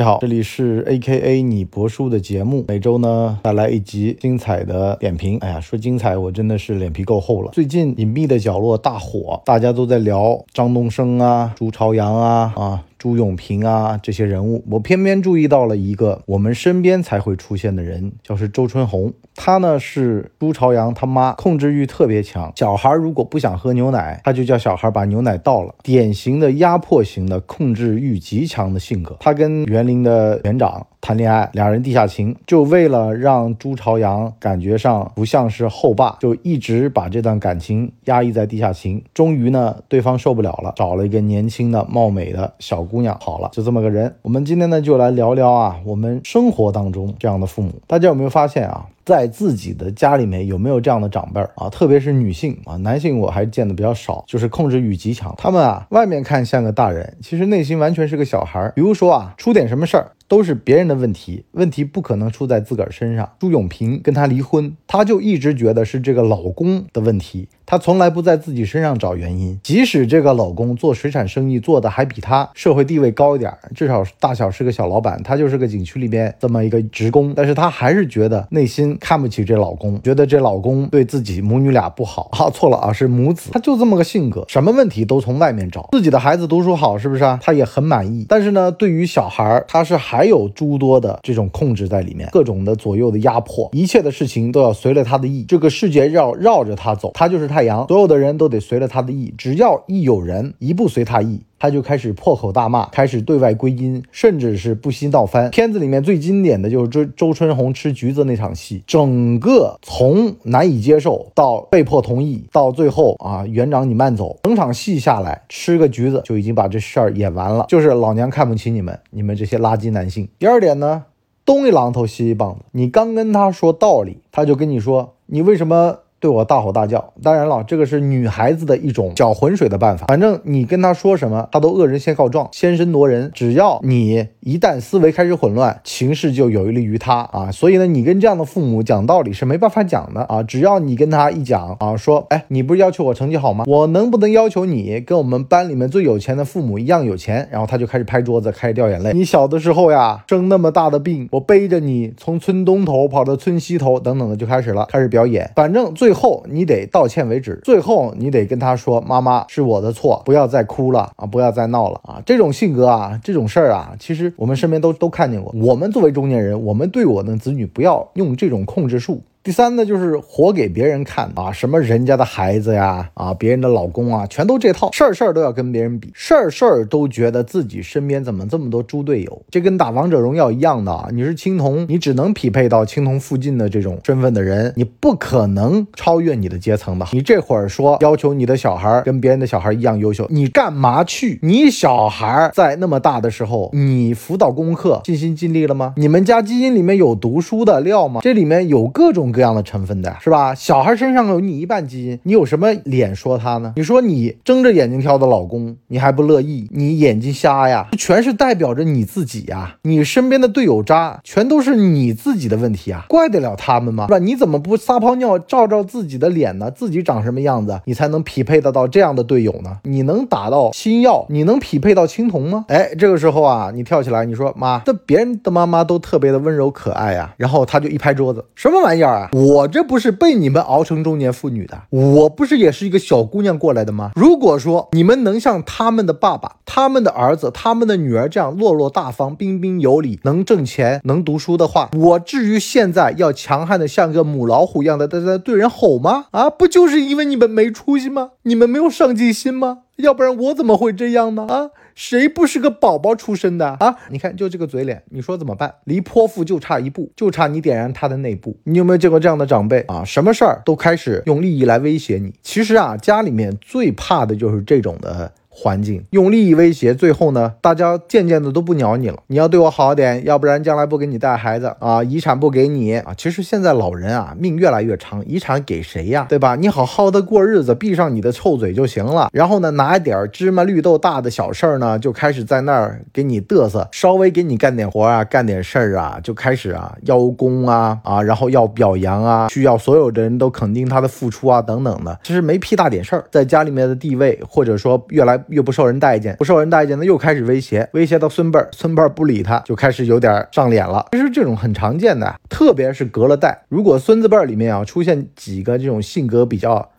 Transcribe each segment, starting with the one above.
大家好，这里是 A K A 你博叔的节目，每周呢带来一集精彩的点评。哎呀，说精彩，我真的是脸皮够厚了。最近隐秘的角落大火，大家都在聊张东升啊、朱朝阳啊啊。朱永平啊，这些人物，我偏偏注意到了一个我们身边才会出现的人，就是周春红。他呢是朱朝阳他妈，控制欲特别强。小孩如果不想喝牛奶，他就叫小孩把牛奶倒了，典型的压迫型的控制欲极强的性格。他跟园林的园长。谈恋爱，两人地下情，就为了让朱朝阳感觉上不像是后爸，就一直把这段感情压抑在地下情。终于呢，对方受不了了，找了一个年轻的貌美的小姑娘，好了，就这么个人。我们今天呢，就来聊聊啊，我们生活当中这样的父母，大家有没有发现啊？在自己的家里面有没有这样的长辈儿啊？特别是女性啊，男性我还见的比较少，就是控制欲极强。他们啊，外面看像个大人，其实内心完全是个小孩。比如说啊，出点什么事儿都是别人的问题，问题不可能出在自个儿身上。朱永平跟他离婚，他就一直觉得是这个老公的问题。她从来不在自己身上找原因，即使这个老公做水产生意做的还比她社会地位高一点，至少大小是个小老板，她就是个景区里边这么一个职工，但是她还是觉得内心看不起这老公，觉得这老公对自己母女俩不好啊，错了啊，是母子，她就这么个性格，什么问题都从外面找，自己的孩子读书好是不是啊？她也很满意，但是呢，对于小孩，她是还还有诸多的这种控制在里面，各种的左右的压迫，一切的事情都要随了他的意，这个世界绕绕着他走，他就是太。阳，所有的人都得随了他的意，只要一有人一步随他意，他就开始破口大骂，开始对外归因，甚至是不惜闹翻。片子里面最经典的就是周周春红吃橘子那场戏，整个从难以接受到被迫同意，到最后啊，园长你慢走，整场戏下来，吃个橘子就已经把这事儿演完了。就是老娘看不起你们，你们这些垃圾男性。第二点呢，东一榔头西一棒子，你刚跟他说道理，他就跟你说，你为什么？对我大吼大叫，当然了，这个是女孩子的一种搅浑水的办法。反正你跟她说什么，她都恶人先告状，先声夺人。只要你一旦思维开始混乱，情势就有利于她啊。所以呢，你跟这样的父母讲道理是没办法讲的啊。只要你跟他一讲啊，说，哎，你不是要求我成绩好吗？我能不能要求你跟我们班里面最有钱的父母一样有钱？然后他就开始拍桌子，开始掉眼泪。你小的时候呀，生那么大的病，我背着你从村东头跑到村西头，等等的就开始了，开始表演。反正最。最后你得道歉为止，最后你得跟他说：“妈妈是我的错，不要再哭了啊，不要再闹了啊。”这种性格啊，这种事儿啊，其实我们身边都都看见过。我们作为中年人，我们对我的子女不要用这种控制术。第三呢，就是活给别人看啊，什么人家的孩子呀，啊，别人的老公啊，全都这套事儿事儿都要跟别人比，事儿事儿都觉得自己身边怎么这么多猪队友，这跟打王者荣耀一样的啊，你是青铜，你只能匹配到青铜附近的这种身份的人，你不可能超越你的阶层的。你这会儿说要求你的小孩跟别人的小孩一样优秀，你干嘛去？你小孩在那么大的时候，你辅导功课尽心尽力了吗？你们家基因里面有读书的料吗？这里面有各种。各样的成分的是吧？小孩身上有你一半基因，你有什么脸说他呢？你说你睁着眼睛挑的老公，你还不乐意？你眼睛瞎呀？全是代表着你自己呀！你身边的队友渣，全都是你自己的问题啊！怪得了他们吗？是吧？你怎么不撒泡尿照照自己的脸呢？自己长什么样子，你才能匹配得到这样的队友呢？你能打到星耀，你能匹配到青铜吗？哎，这个时候啊，你跳起来，你说妈，这别人的妈妈都特别的温柔可爱呀，然后他就一拍桌子，什么玩意儿？我这不是被你们熬成中年妇女的，我不是也是一个小姑娘过来的吗？如果说你们能像他们的爸爸、他们的儿子、他们的女儿这样落落大方、彬彬有礼，能挣钱、能读书的话，我至于现在要强悍的像个母老虎一样的在在对人吼吗？啊，不就是因为你们没出息吗？你们没有上进心吗？要不然我怎么会这样呢？啊，谁不是个宝宝出身的啊？你看，就这个嘴脸，你说怎么办？离泼妇就差一步，就差你点燃她的内部。你有没有见过这样的长辈啊？什么事儿都开始用利益来威胁你。其实啊，家里面最怕的就是这种的。环境用利益威胁，最后呢，大家渐渐的都不鸟你了。你要对我好点，要不然将来不给你带孩子啊，遗产不给你啊。其实现在老人啊，命越来越长，遗产给谁呀？对吧？你好好的过日子，闭上你的臭嘴就行了。然后呢，拿一点芝麻绿豆大的小事儿呢，就开始在那儿给你嘚瑟，稍微给你干点活啊，干点事儿啊，就开始啊邀功啊啊，然后要表扬啊，需要所有的人都肯定他的付出啊，等等的。其实没屁大点事儿，在家里面的地位或者说越来。又不受人待见，不受人待见呢，又开始威胁，威胁到孙辈儿，孙辈儿不理他，就开始有点上脸了。其实这种很常见的，特别是隔了代，如果孙子辈儿里面啊出现几个这种性格比较。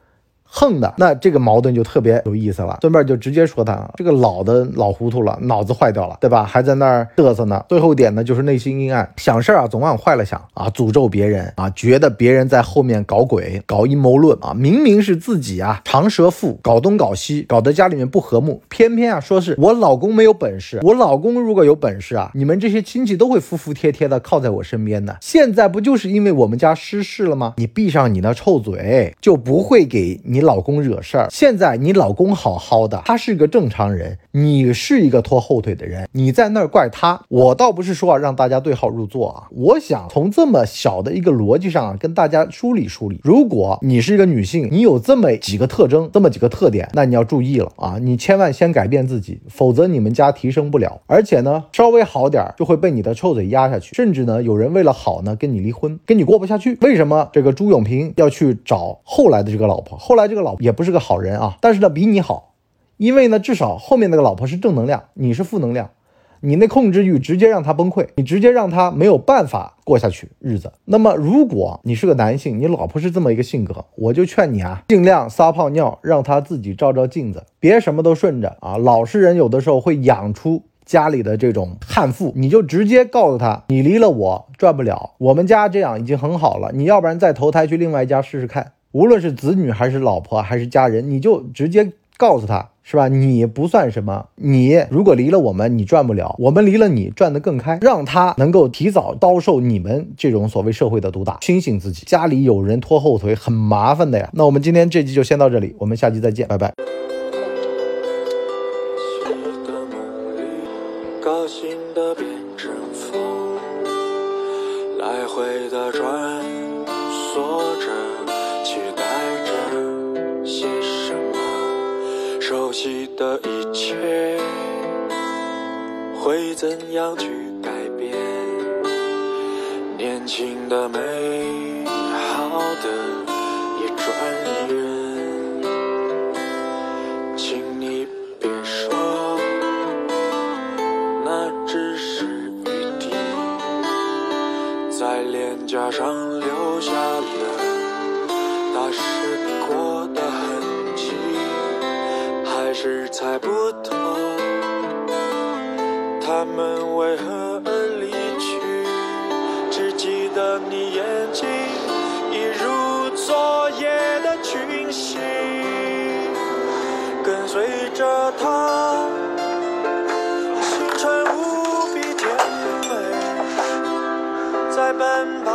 横的那这个矛盾就特别有意思了，孙辈就直接说他这个老的老糊涂了，脑子坏掉了，对吧？还在那儿嘚瑟呢。最后一点呢，就是内心阴暗，想事儿啊总往坏了想啊，诅咒别人啊，觉得别人在后面搞鬼、搞阴谋论啊。明明是自己啊长舌妇，搞东搞西，搞得家里面不和睦，偏偏啊说是我老公没有本事，我老公如果有本事啊，你们这些亲戚都会服服帖帖的靠在我身边的。现在不就是因为我们家失势了吗？你闭上你那臭嘴，就不会给你。老公惹事儿，现在你老公好好的，他是个正常人，你是一个拖后腿的人，你在那儿怪他，我倒不是说让大家对号入座啊，我想从这么小的一个逻辑上啊跟大家梳理梳理。如果你是一个女性，你有这么几个特征，这么几个特点，那你要注意了啊，你千万先改变自己，否则你们家提升不了，而且呢稍微好点儿就会被你的臭嘴压下去，甚至呢有人为了好呢跟你离婚，跟你过不下去。为什么这个朱永平要去找后来的这个老婆？后来这个老也不是个好人啊，但是呢比你好，因为呢至少后面那个老婆是正能量，你是负能量，你那控制欲直接让他崩溃，你直接让他没有办法过下去日子。那么如果你是个男性，你老婆是这么一个性格，我就劝你啊，尽量撒泡尿，让他自己照照镜子，别什么都顺着啊。老实人有的时候会养出。家里的这种悍妇，你就直接告诉他，你离了我赚不了，我们家这样已经很好了，你要不然再投胎去另外一家试试看。无论是子女还是老婆还是家人，你就直接告诉他，是吧？你不算什么，你如果离了我们，你赚不了，我们离了你赚得更开，让他能够提早遭受你们这种所谓社会的毒打，清醒自己。家里有人拖后腿很麻烦的呀。那我们今天这集就先到这里，我们下期再见，拜拜。的穿梭着熟悉的一切会怎样去改变？年轻的美好的一转眼，请你别说，那只是雨滴，在脸颊上猜不透，他们为何而离去？只记得你眼睛一如昨夜的群星，跟随着他，星辰无比甜美，在奔跑